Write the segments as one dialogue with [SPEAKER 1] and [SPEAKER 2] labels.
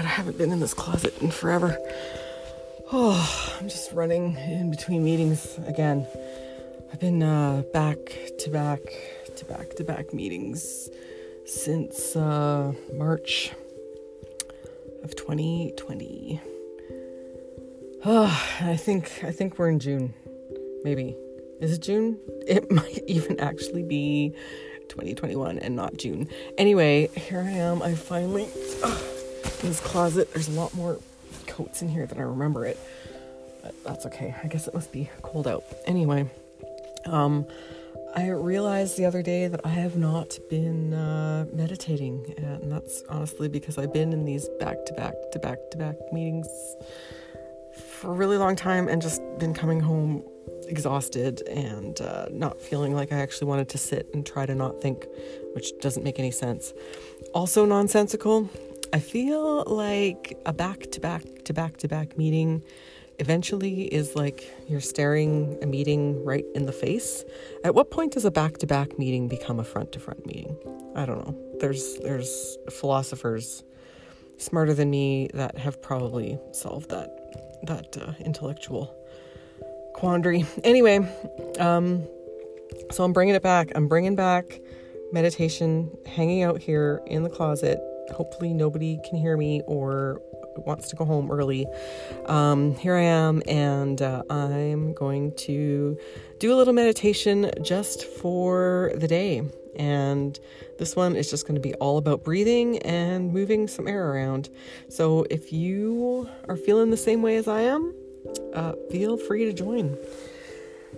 [SPEAKER 1] haven't been in this closet in forever. Oh, I'm just running in between meetings again. I've been uh, back to back to back to back meetings since uh, March of 2020. Oh, I think I think we're in June. Maybe. Is it June? It might even actually be 2021 and not June. Anyway, here I am. I finally uh, this closet. There's a lot more coats in here than I remember it. But that's okay. I guess it must be cold out. Anyway, um, I realized the other day that I have not been uh, meditating, and that's honestly because I've been in these back to back to back to back meetings for a really long time and just been coming home exhausted and uh, not feeling like I actually wanted to sit and try to not think, which doesn't make any sense. Also, nonsensical. I feel like a back to back to back to back meeting eventually is like you're staring a meeting right in the face. At what point does a back-to-back meeting become a front-to-front meeting? I don't know. There's there's philosophers smarter than me that have probably solved that that uh, intellectual quandary. Anyway, um, so I'm bringing it back. I'm bringing back meditation, hanging out here in the closet. Hopefully, nobody can hear me or wants to go home early. Um, here I am, and uh, I'm going to do a little meditation just for the day. And this one is just going to be all about breathing and moving some air around. So if you are feeling the same way as I am, uh, feel free to join.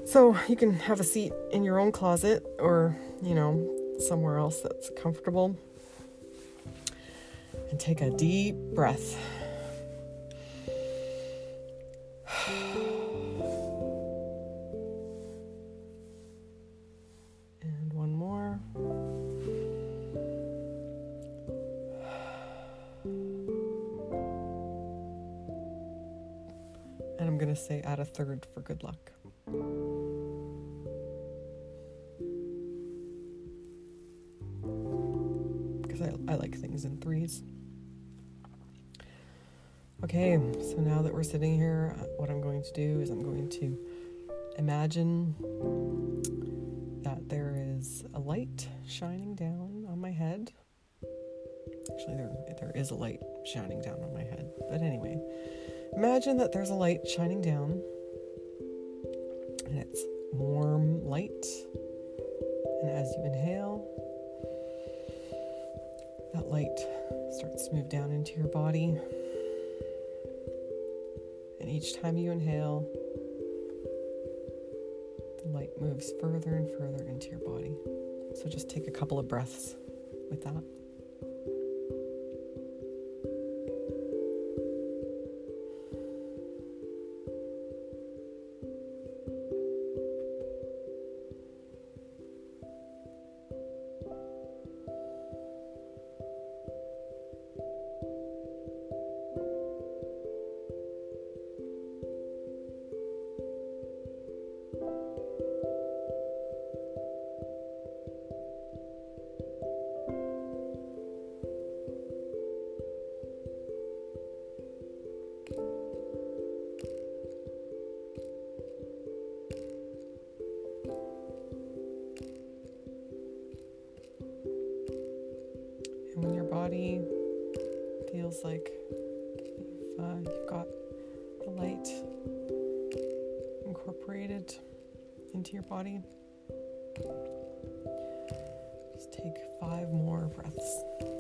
[SPEAKER 1] So you can have a seat in your own closet or, you know, somewhere else that's comfortable. And take a deep breath. And one more. And I'm going to say add a third for good luck. Because I, I like things in threes. Okay, so now that we're sitting here, what I'm going to do is I'm going to imagine that there is a light shining down on my head. Actually, there, there is a light shining down on my head. But anyway, imagine that there's a light shining down and it's warm light. And as you inhale, that light starts to move down into your body. And each time you inhale, the light moves further and further into your body. So just take a couple of breaths with that. Feels like you've, uh, you've got the light incorporated into your body, just take five more breaths.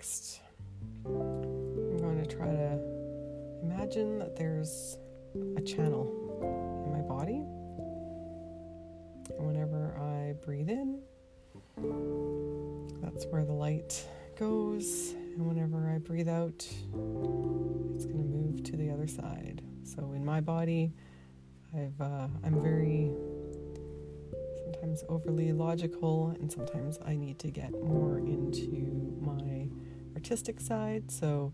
[SPEAKER 1] Next, I'm going to try to imagine that there's a channel in my body. And whenever I breathe in, that's where the light goes. And whenever I breathe out, it's going to move to the other side. So in my body, I've uh, I'm very sometimes overly logical, and sometimes I need to get more into my artistic side. So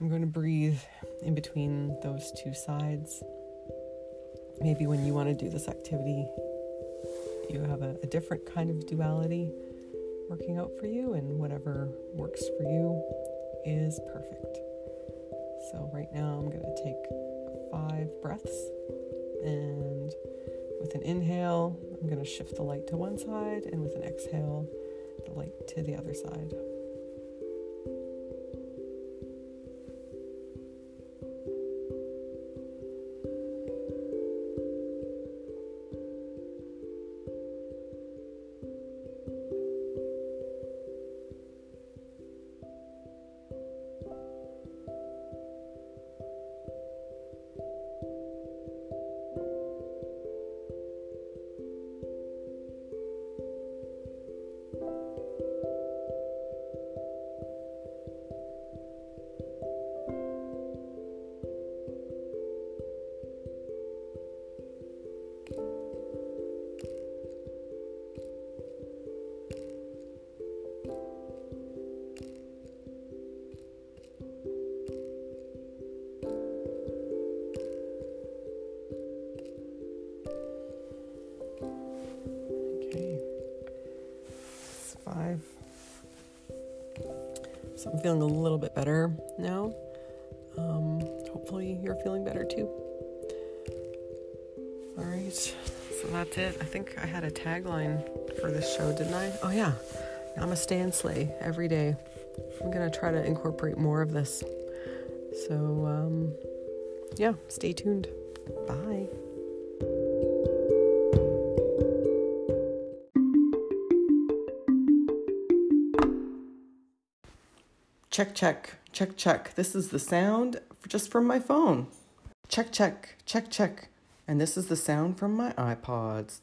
[SPEAKER 1] I'm going to breathe in between those two sides. Maybe when you want to do this activity, you have a, a different kind of duality working out for you, and whatever works for you is perfect. So, right now, I'm going to take five breaths, and with an inhale, I'm going to shift the light to one side, and with an exhale, the light to the other side. Five. So I'm feeling a little bit better now. Um, hopefully, you're feeling better too. All right, so that's it. I think I had a tagline for this show, didn't I? Oh, yeah. Namaste and slay every day. I'm going to try to incorporate more of this. So, um, yeah, stay tuned. Bye. Check, check, check, check. This is the sound just from my phone. Check, check, check, check. And this is the sound from my iPods.